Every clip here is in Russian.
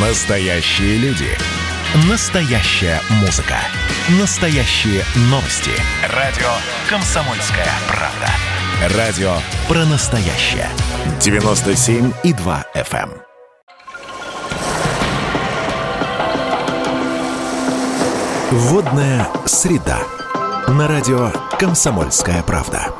Настоящие люди. Настоящая музыка. Настоящие новости. Радио «Комсомольская правда». Радио про настоящее. 97,2 FM. эм. Водная среда. На радио «Комсомольская правда».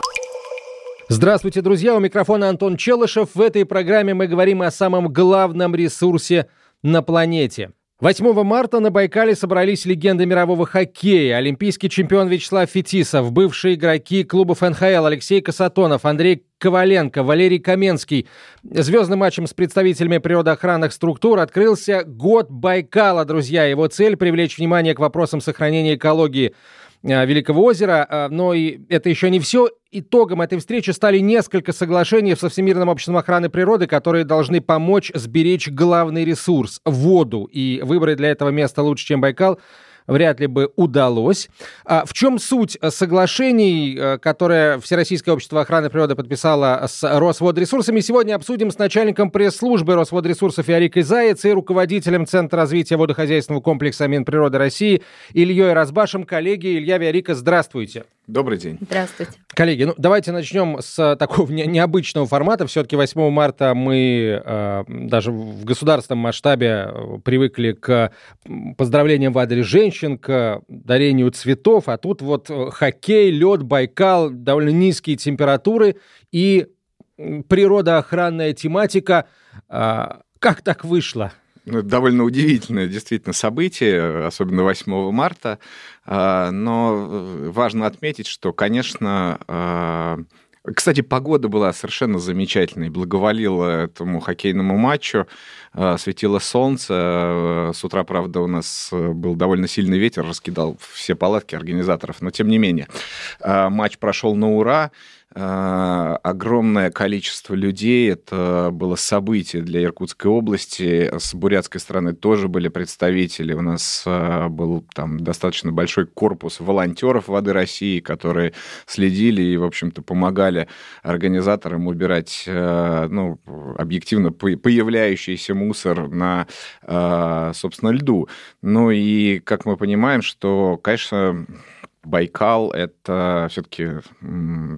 Здравствуйте, друзья! У микрофона Антон Челышев. В этой программе мы говорим о самом главном ресурсе на планете. 8 марта на Байкале собрались легенды мирового хоккея. Олимпийский чемпион Вячеслав Фетисов, бывшие игроки клубов НХЛ Алексей Касатонов, Андрей Коваленко, Валерий Каменский. Звездным матчем с представителями природоохранных структур открылся год Байкала, друзья. Его цель – привлечь внимание к вопросам сохранения экологии Великого озера. Э, Но и это еще не все. Итогом этой встречи стали несколько соглашений со Всемирным обществом охраны природы, которые должны помочь сберечь главный ресурс – воду. И выбрать для этого место лучше, чем Байкал – вряд ли бы удалось. А в чем суть соглашений, э, которые Всероссийское общество охраны природы подписало с Росводресурсами, сегодня обсудим с начальником пресс-службы Росводресурсов Ярикой Заяц и руководителем Центра развития водохозяйственного комплекса Минприроды России Ильей Разбашем. Коллеги, Илья Виарика, здравствуйте. Добрый день. Здравствуйте. Коллеги, ну давайте начнем с такого не- необычного формата. Все-таки 8 марта мы э, даже в государственном масштабе э, привыкли к поздравлениям в адрес женщин, к дарению цветов, а тут вот э, хоккей, лед, Байкал, довольно низкие температуры и природоохранная тематика. А, как так вышло? Ну, довольно удивительное действительно событие, особенно 8 марта. А, Но э, важно отметить, что, конечно, а, кстати, погода была совершенно замечательной, благоволила этому хоккейному матчу, а, светило солнце. С утра, правда, у нас э, был довольно сильный ветер, раскидал все палатки организаторов, но тем не менее. Матч прошел на ура. А, огромное количество людей. Это было событие для Иркутской области. С бурятской стороны тоже были представители. У нас а, был там достаточно большой корпус волонтеров Воды России, которые следили и, в общем-то, помогали организаторам убирать, а, ну, объективно по- появляющийся мусор на, собственно, льду. Ну и, как мы понимаем, что, конечно, Байкал — это все-таки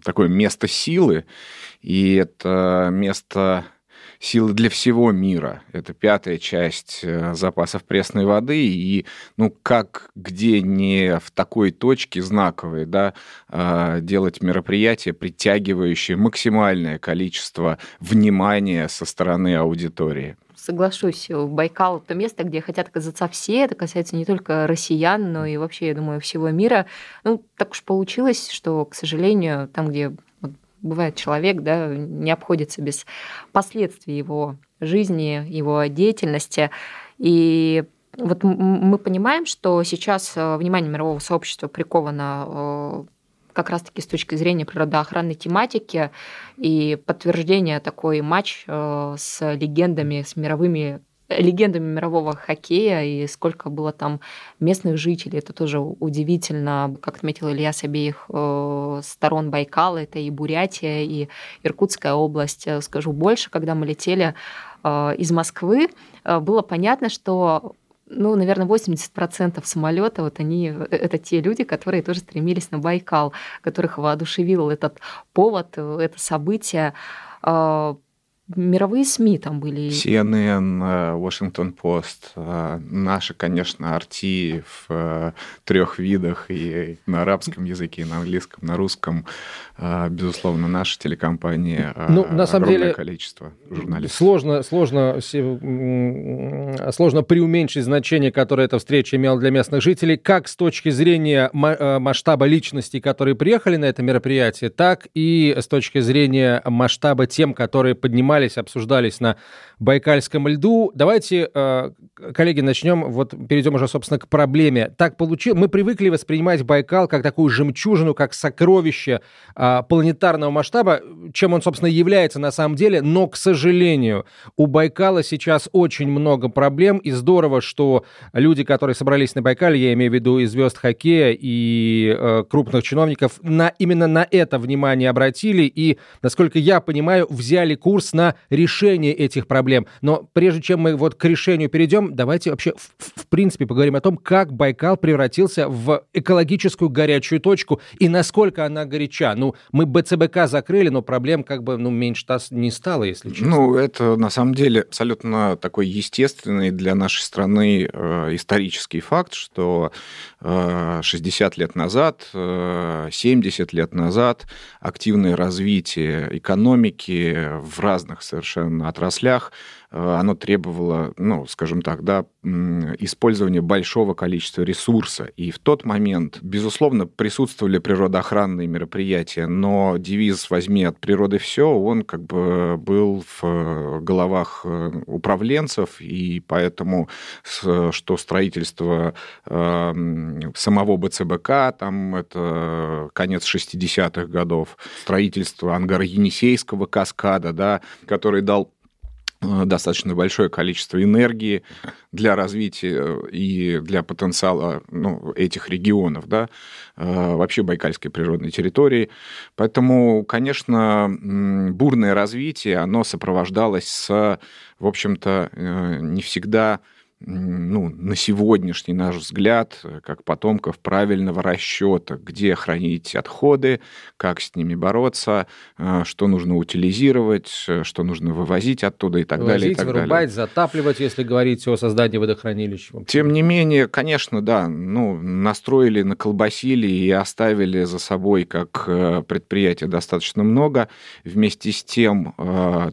такое место силы, и это место силы для всего мира. Это пятая часть э, запасов пресной воды, и, ну, как, где не в такой точке знаковой, да, а, делать мероприятие, притягивающее максимальное количество внимания со стороны аудитории. Соглашусь, Байкал – это место, где хотят оказаться все. Это касается не только россиян, но и вообще, я думаю, всего мира. Ну, так уж получилось, что, к сожалению, там, где бывает человек, да, не обходится без последствий его жизни, его деятельности. И вот мы понимаем, что сейчас э, внимание мирового сообщества приковано э, как раз-таки с точки зрения природоохранной тематики и подтверждение такой матч э, с легендами, с мировыми легендами мирового хоккея и сколько было там местных жителей. Это тоже удивительно, как отметил Илья с обеих э, сторон Байкала. Это и Бурятия, и Иркутская область. Э, Скажу больше, когда мы летели из Москвы, было понятно, что ну, наверное, 80% самолета, вот они, э, это те люди, которые тоже стремились на Байкал, которых воодушевил этот повод, э, это событие. Мировые СМИ там были. CNN, э, Washington Post, э, наши, конечно, арти в трех видах и на арабском языке, и на английском, на русском. Э, Безусловно, наша телекомпания, э, Ну, на самом огромное деле, количество журналистов. Сложно, сложно, сложно преуменьшить значение, которое эта встреча имела для местных жителей, как с точки зрения ма- э, масштаба личностей, которые приехали на это мероприятие, так и с точки зрения масштаба тем, которые поднимались, обсуждались на Байкальском льду. Давайте, э, коллеги, начнем, вот перейдем уже, собственно, к проблеме. Так получилось, мы привыкли воспринимать Байкал как такую жемчужину, как сокровище а, планетарного масштаба, чем он, собственно, является на самом деле, но, к сожалению, у Байкала сейчас очень много проблем, и здорово, что люди, которые собрались на Байкале, я имею в виду и звезд хоккея, и э, крупных чиновников, на, именно на это внимание обратили, и, насколько я понимаю, взяли курс на на решение этих проблем. Но прежде чем мы вот к решению перейдем, давайте вообще в, в принципе поговорим о том, как Байкал превратился в экологическую горячую точку и насколько она горяча. Ну, мы БЦБК закрыли, но проблем как бы ну, меньше не стало, если честно. Ну, это на самом деле абсолютно такой естественный для нашей страны э, исторический факт, что э, 60 лет назад, э, 70 лет назад активное развитие экономики в разных совершенно отраслях оно требовало, ну, скажем так, да, использования большого количества ресурса. И в тот момент, безусловно, присутствовали природоохранные мероприятия, но девиз «возьми от природы все», он как бы был в головах э, управленцев, и поэтому что строительство самого БЦБК, там это конец 60-х годов, строительство ангара-Енисейского каскада, да, который дал Э, достаточно большое количество энергии для развития и для потенциала ну, этих регионов, да, э, вообще Байкальской природной территории. Поэтому, конечно, бурное развитие, оно сопровождалось с, в общем-то, э, не всегда ну, на сегодняшний наш взгляд, как потомков правильного расчета, где хранить отходы, как с ними бороться, э, что нужно утилизировать, э, что нужно вывозить оттуда и так вывозить, далее. И так вырубать, далее. затапливать, если говорить о создании водохранилищ. Тем не менее, конечно, да, ну, настроили, наколбасили и оставили за собой как э, предприятие достаточно много. Вместе с тем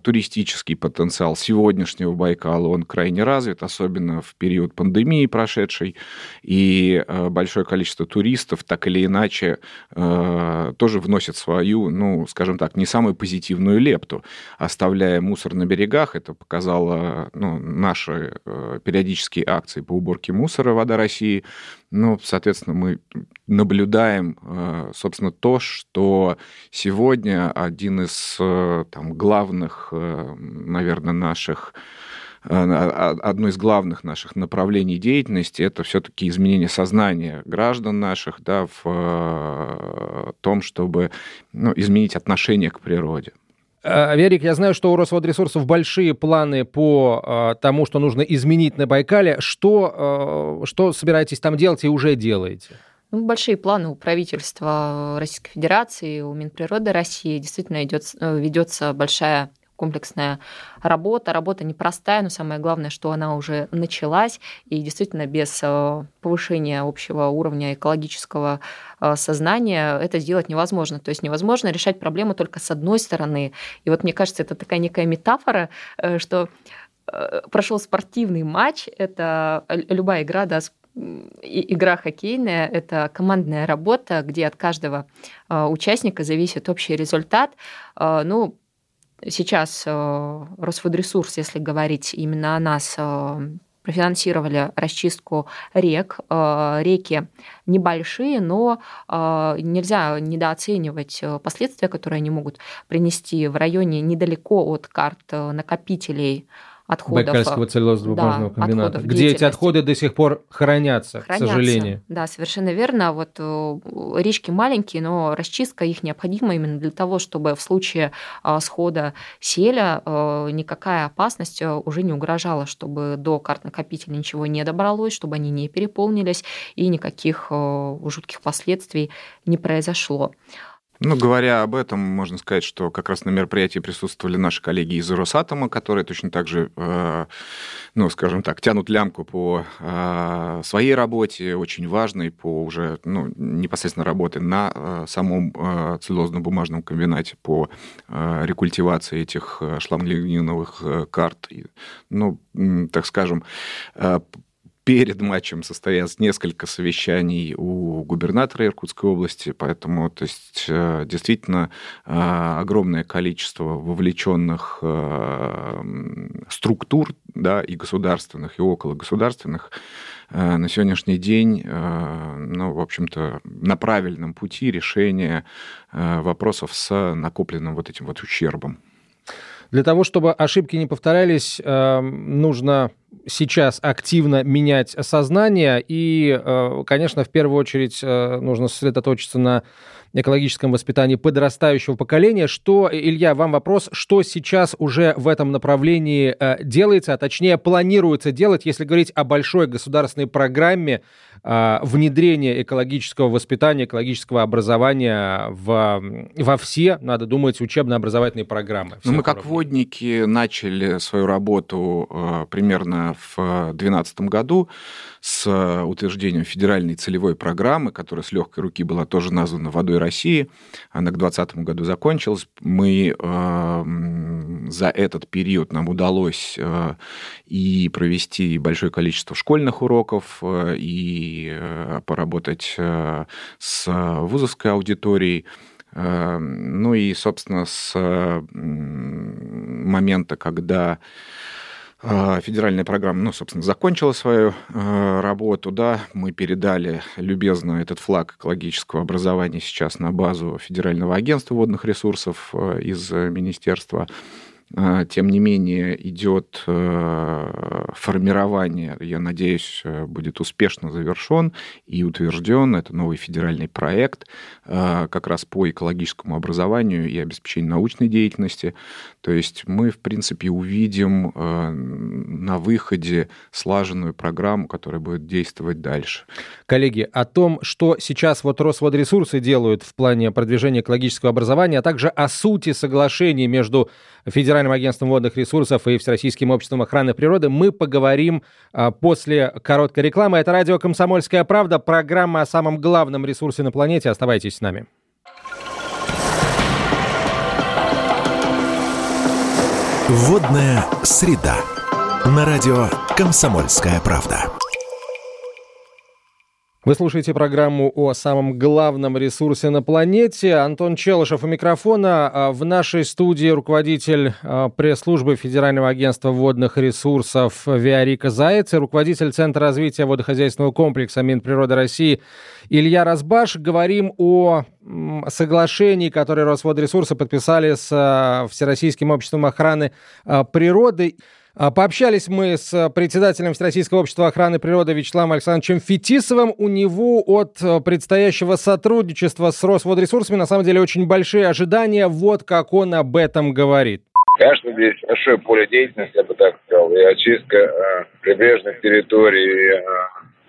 туристический потенциал сегодняшнего Байкала, он крайне развит, особенно в период пандемии прошедшей, и э, большое количество туристов так или иначе э, тоже вносят свою, ну, скажем так, не самую позитивную лепту, оставляя мусор на берегах. Это показало ну, наши э, периодические акции по уборке мусора «Вода России». Ну, соответственно, мы наблюдаем, собственно, то, что сегодня один из там, главных, наверное, наших Э, одно из главных наших направлений деятельности это все-таки изменение сознания граждан наших да, в э, том, чтобы ну, изменить отношение к природе. Э, Верик, я знаю, что у Росводресурсов большие планы по тому, что нужно изменить на Байкале. Что, что собираетесь там делать и уже делаете? Ну, большие планы у правительства Российской Федерации, у Минприроды России. Действительно идет, ведется большая комплексная работа. Работа непростая, но самое главное, что она уже началась. И действительно, без э, повышения общего уровня экологического э, сознания это сделать невозможно. То есть невозможно решать проблему только с одной стороны. И вот мне кажется, это такая некая метафора, э, что прошел спортивный матч, это любая игра, да, игра хоккейная – это командная работа, где от каждого участника зависит общий результат. Ну, Сейчас э, Росводресурс, если говорить именно о нас, э, профинансировали расчистку рек. Э, реки небольшие, но нельзя недооценивать последствия, которые они могут принести в районе недалеко от карт накопителей отходов. Байкальского целлюлозно-бумажного да, комбината, где эти отходы до сих пор хранятся, хранятся, к сожалению. Да, совершенно верно. Вот э, речки маленькие, но расчистка их необходима именно для того, чтобы в случае а, схода селя э, никакая опасность э, уже не угрожала, чтобы до карт накопителя ничего не добралось, чтобы они не переполнились и никаких жутких последствий не произошло. Ну, говоря об этом, можно сказать, что как раз на мероприятии присутствовали наши коллеги из Росатома, которые точно так же, э, ну, скажем так, тянут лямку по э, своей работе, очень важной, по уже ну, непосредственно работе на э, самом целлюлозно-бумажном комбинате по рекультивации этих шлангливниновых карт. Ну, так скажем, перед матчем состоялось несколько совещаний у губернатора Иркутской области, поэтому то есть, э, действительно э, огромное количество вовлеченных э, структур да, и государственных, и около государственных на сегодняшний день, ну, в общем-то, на правильном пути решения вопросов с накопленным вот этим вот ущербом. Для того, чтобы ошибки не повторялись, нужно сейчас активно менять сознание. И, конечно, в первую очередь нужно сосредоточиться на экологическом воспитании подрастающего поколения. Что, Илья, вам вопрос, что сейчас уже в этом направлении э, делается, а точнее планируется делать, если говорить о большой государственной программе э, внедрения экологического воспитания, экологического образования в, во все, надо думать, учебно-образовательные программы. Ну, мы как водники начали свою работу э, примерно в 2012 году с утверждением федеральной целевой программы, которая с легкой руки была тоже названа «Водой России». Она к 2020 году закончилась. Мы э, за этот период нам удалось э, и провести большое количество школьных уроков, э, и поработать с вузовской аудиторией. Ну и, собственно, с момента, когда федеральная программа, ну, собственно, закончила свою э, работу, да, мы передали любезно этот флаг экологического образования сейчас на базу Федерального агентства водных ресурсов э, из Министерства. а, тем не менее идет э, формирование, я надеюсь, э, будет успешно завершен и утвержден. Это новый федеральный проект э, как раз по экологическому образованию и обеспечению научной деятельности. То есть мы, в принципе, увидим на выходе слаженную программу, которая будет действовать дальше. Коллеги, о том, что сейчас вот Росводресурсы делают в плане продвижения экологического образования, а также о сути соглашений между Федеральным агентством водных ресурсов и Всероссийским обществом охраны природы. Мы поговорим а, после короткой рекламы. Это радио «Комсомольская правда», программа о самом главном ресурсе на планете. Оставайтесь с нами. Водная среда. На радио «Комсомольская правда». Вы слушаете программу о самом главном ресурсе на планете. Антон Челышев у микрофона. А в нашей студии руководитель а, пресс-службы Федерального агентства водных ресурсов Виарика Заяц и руководитель Центра развития водохозяйственного комплекса Минприроды России Илья Разбаш. Говорим о соглашении, которое Росводресурсы подписали с а, Всероссийским обществом охраны природы. А, пообщались мы с э, председателем Всероссийского общества охраны природы Вячеславом Александровичем Фетисовым. У него от э, предстоящего сотрудничества с Росводресурсами на самом деле очень большие ожидания. Вот как он об этом говорит. Конечно, здесь большое поле деятельности, я бы так сказал, и очистка э, прибрежных территорий, э,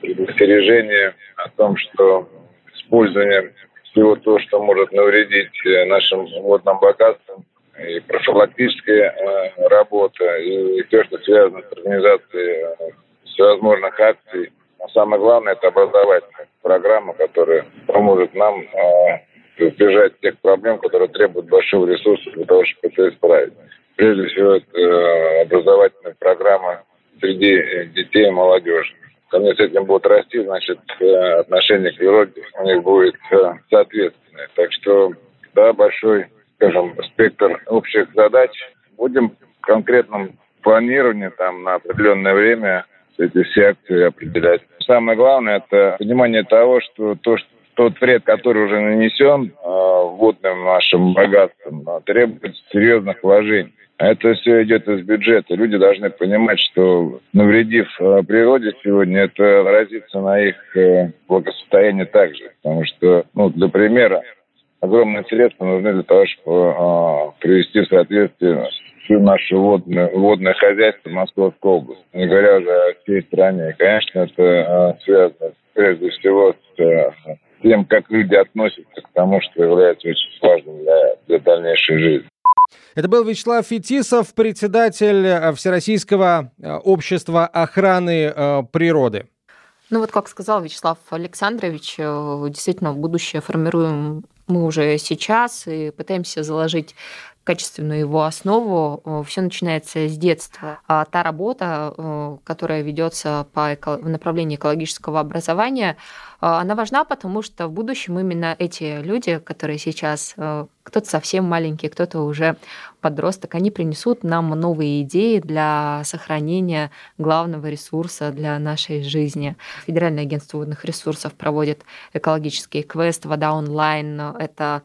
предостережение о том, что использование всего того, что может навредить э, нашим водным богатствам, и профилактическая э, работа, и то, что связано с организацией э, всевозможных акций. Но самое главное – это образовательная программа, которая поможет нам э, избежать тех проблем, которые требуют большого ресурса для того, чтобы это исправить. Прежде всего, это э, образовательная программа среди детей и молодежи. Когда с этим будут расти, значит, отношение к природе у них будет соответственное. Так что, да, большой скажем, спектр общих задач. Будем в конкретном планировании там на определенное время эти все акции определять. Самое главное – это понимание того, что то, что тот вред, который уже нанесен э, водным нашим богатством, э, требует серьезных вложений. Это все идет из бюджета. Люди должны понимать, что навредив природе сегодня, это отразится на их э, благосостоянии также. Потому что, ну, для примера, огромные средства нужны для того, чтобы э, привести в соответствие всю наше водное, водное хозяйство Московской области, не говоря уже о всей стране. И, конечно, это э, связано прежде всего с э, тем, как люди относятся к тому, что является очень важным для, для дальнейшей жизни. Это был Вячеслав Фетисов, председатель Всероссийского общества охраны природы. Ну вот, как сказал Вячеслав Александрович, действительно, будущее формируем мы уже сейчас и пытаемся заложить качественную его основу. Э, Все начинается с детства. А та работа, э, которая ведется по в направлении экологического образования, э, она важна, потому что в будущем именно эти люди, которые сейчас, кто-то совсем маленький, кто-то уже подросток, они принесут нам новые идеи для сохранения главного ресурса для нашей жизни. Федеральное агентство водных ресурсов проводит экологический квест «Вода онлайн». Это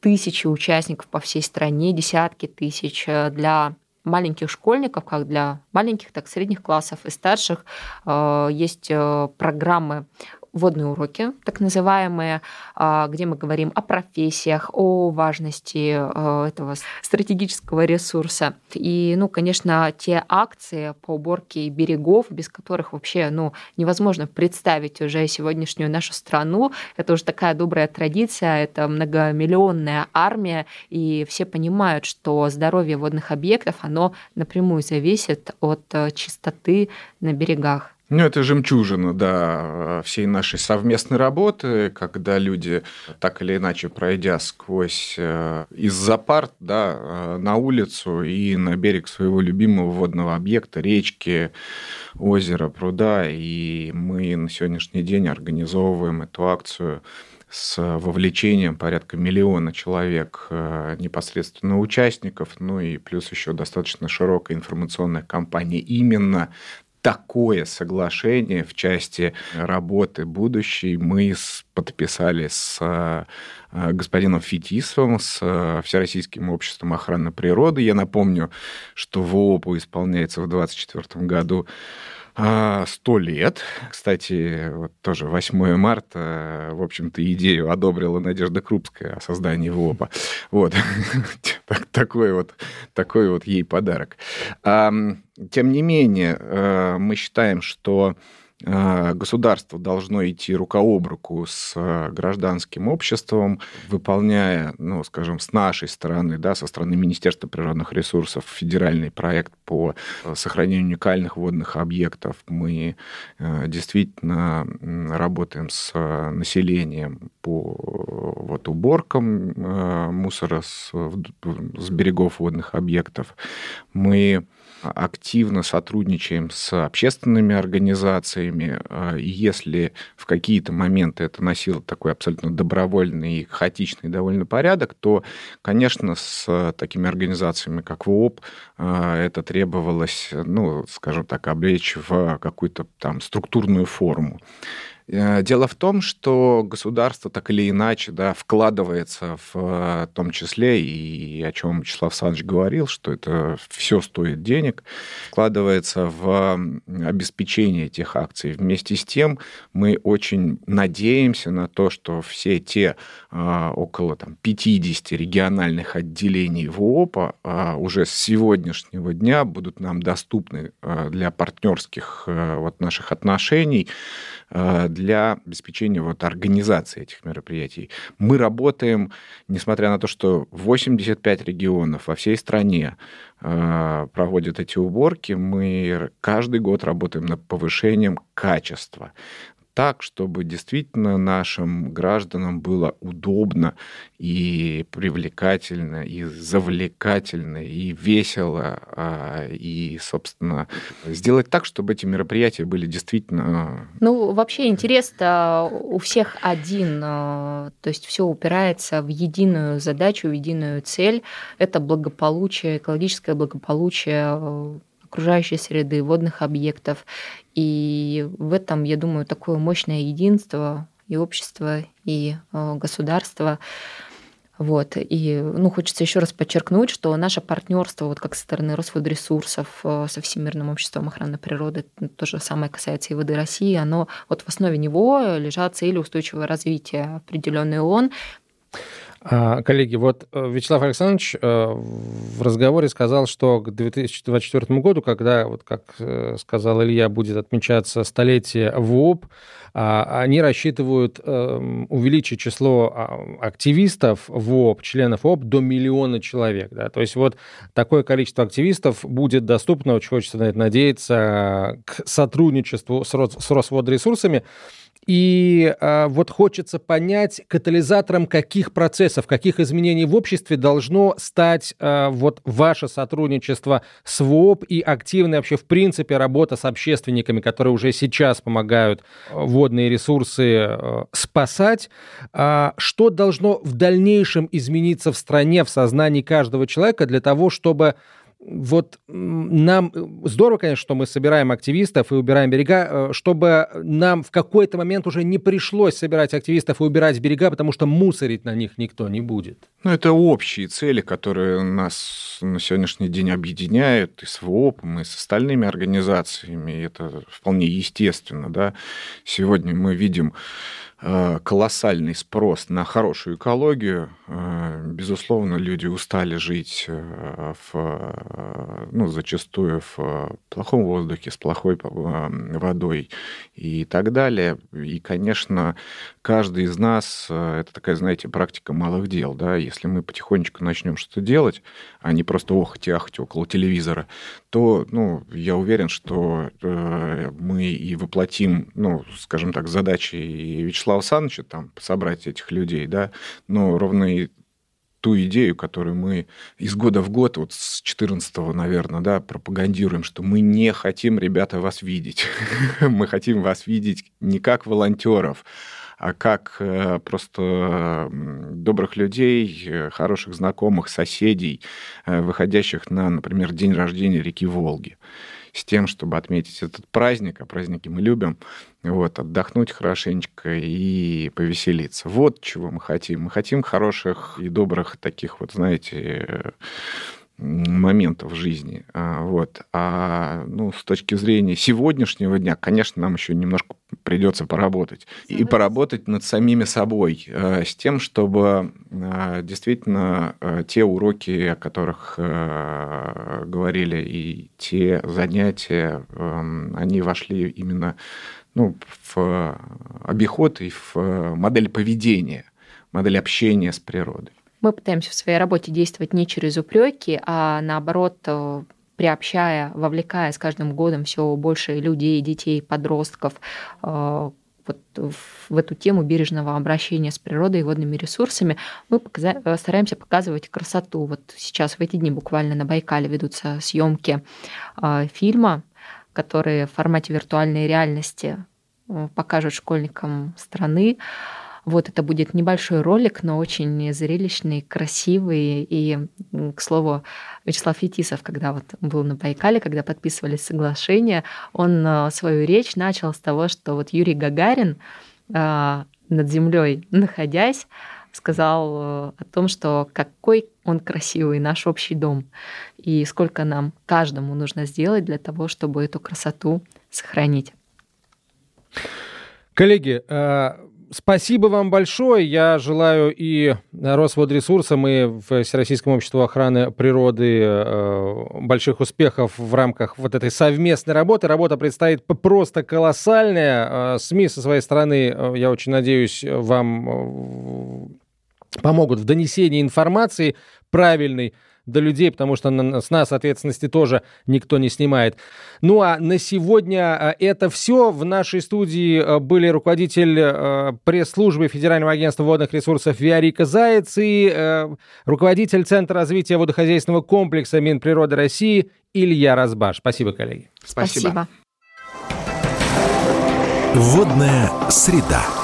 тысячи участников по всей стране, десятки тысяч э, для маленьких школьников, как для маленьких, так и средних классов и старших, э, есть э, программы водные уроки, так называемые, а, где мы говорим о профессиях, о важности а, этого стратегического ресурса. И, ну, конечно, те акции по уборке берегов, без которых вообще, ну, невозможно представить уже сегодняшнюю нашу страну. Это уже такая добрая традиция, это многомиллионная армия, и все понимают, что здоровье водных объектов, оно напрямую зависит от э, чистоты на берегах. Ну, это жемчужина, да, всей нашей совместной работы, когда люди, так или иначе, пройдя сквозь э, из-за парт, да, э, на улицу и на берег своего любимого водного объекта, речки, озера, пруда, и мы на сегодняшний день организовываем эту акцию с вовлечением порядка миллиона человек э, непосредственно участников, ну и плюс еще достаточно широкая информационная кампания именно такое соглашение в части работы будущей мы подписали с э, господином Фетисовым, с э, Всероссийским обществом охраны природы. Я напомню, что ВОПу исполняется в 2024 году а, сто лет. Кстати, вот тоже 8 марта, в общем-то, идею одобрила Надежда Крупская о создании ВОПа. Вот. такой, вот, такой вот ей подарок. Тем не менее, э, мы считаем, что государство должно идти рука об руку с э, гражданским обществом, выполняя, ну, скажем, с нашей стороны, да, со стороны Министерства природных ресурсов федеральный проект по э, сохранению уникальных водных объектов. Мы действительно работаем с населением по вот, уборкам мусора с, с берегов водных объектов. Мы активно сотрудничаем с общественными организациями. А, и если в какие-то моменты это носило такой абсолютно добровольный и хаотичный довольно порядок, то, конечно, с такими организациями, как ВОП, а, это требовалось, ну, скажем так, облечь в какую-то там структурную форму. Э, дело в том, что государство так или иначе да, вкладывается в э, том числе, и о чем Вячеслав Александрович говорил, что это все стоит денег, вкладывается в обеспечение этих акций. Вместе с тем мы очень надеемся на то, что все те а, около там, 50 региональных отделений ВОПа а, уже с сегодняшнего дня будут нам доступны для партнерских вот, наших отношений для обеспечения вот организации этих мероприятий. Мы работаем, несмотря на то, что 85 регионов во всей стране э, проводят эти уборки, мы каждый год работаем над повышением качества так, чтобы действительно нашим гражданам было удобно и привлекательно, и завлекательно, и весело, а, и, собственно, сделать так, чтобы эти мероприятия были действительно... Ну, вообще интерес у всех один, а, то есть все упирается в единую задачу, в единую цель. Это благополучие, экологическое благополучие а, окружающей среды, водных объектов. И в этом, я думаю, такое мощное единство и общества, и э, государства. Вот. И ну, хочется еще раз подчеркнуть, что наше партнерство, вот как со стороны Росводресурсов, э, со Всемирным обществом охраны природы, то же самое касается и воды России, оно вот в основе него лежат цели устойчивого развития, определенные ООН. А, коллеги, вот э, Вячеслав Александрович э, в разговоре сказал, что к 2024 году, когда, вот как э, сказал Илья, будет отмечаться столетие ВОП, а, они рассчитывают эм, увеличить число а, активистов ВОП, членов ВОП до миллиона человек. Да? То есть вот такое количество активистов будет доступно, очень хочется на это надеяться, к сотрудничеству с Росводресурсами. И а, вот хочется понять, катализатором каких процессов, каких изменений в обществе должно стать а, вот ваше сотрудничество с ВОП и активная вообще в принципе работа с общественниками, которые уже сейчас помогают а, водные ресурсы а, спасать. А, что должно в дальнейшем измениться в стране, в сознании каждого человека для того, чтобы вот нам э, здорово, конечно, что мы собираем активистов и убираем берега, э, чтобы нам в какой-то момент уже не пришлось собирать активистов и убирать берега, потому что мусорить на них никто не будет. Ну, это общие цели, которые нас на сегодняшний день объединяют и с ВОПом, и с остальными организациями. И это вполне естественно. Да? Сегодня мы видим колоссальный спрос на хорошую экологию. Э, безусловно, люди устали жить э, в, ну, зачастую в плохом воздухе, с плохой водой и так далее. И, конечно, каждый из нас, это такая, знаете, практика малых дел. Да? Если мы потихонечку начнем что-то делать, а не просто ахать около телевизора, то ну, я уверен, что мы и воплотим, ну, скажем так, задачи и Вячеслава Александровича, там, собрать этих людей, да, но ровно и ту идею, которую мы из года в год, вот с 14 наверное, да, пропагандируем, что мы не хотим, ребята, вас видеть. мы хотим вас видеть не как волонтеров, как э, просто добрых людей, э, хороших знакомых, соседей, э, выходящих на, например, день рождения реки Волги с тем, чтобы отметить этот праздник, а праздники мы любим, вот, отдохнуть хорошенечко и повеселиться. Вот чего мы хотим. Мы хотим хороших и добрых таких вот, знаете, моментов в жизни. А, вот. А ну, с точки зрения сегодняшнего дня, конечно, нам еще немножко придется поработать. И поработать над самими собой, э, с тем, чтобы э, действительно э, те уроки, о которых говорили, и те занятия, эм, они вошли именно ну, в обиход и в модель поведения, модель общения с природой мы пытаемся в своей работе действовать не через упреки, а наоборот э, приобщая, вовлекая с каждым годом все больше людей, детей, подростков э, вот в эту тему бережного обращения с природой и водными ресурсами, мы показа- э, стараемся показывать красоту. Вот сейчас в эти дни буквально на Байкале ведутся съемки фильма, которые в формате виртуальной реальности покажут школьникам страны вот это будет небольшой ролик, но очень зрелищный, красивый. И, к слову, Вячеслав Фетисов, когда вот был на Байкале, когда подписывались соглашения, он э, свою речь начал с того, что вот Юрий Гагарин э, над землей находясь, сказал э, о том, что какой он красивый, наш общий дом, и сколько нам каждому нужно сделать для того, чтобы эту красоту сохранить. Коллеги, Спасибо вам большое. Я желаю и Росводресурсам, и Всероссийскому обществу охраны природы э, больших успехов в рамках вот этой совместной работы. Работа предстоит просто колоссальная. Э, СМИ со своей стороны, э, я очень надеюсь, вам помогут в донесении информации правильной до людей, потому что с нас ответственности тоже никто не снимает. Ну а на сегодня а, это все. В нашей студии а, были руководитель а, пресс-службы Федерального агентства водных ресурсов Виарика Заяц и руководитель Центра развития водохозяйственного комплекса Минприроды России Илья Разбаш. Спасибо, коллеги. Спасибо. Спасибо. Водная среда.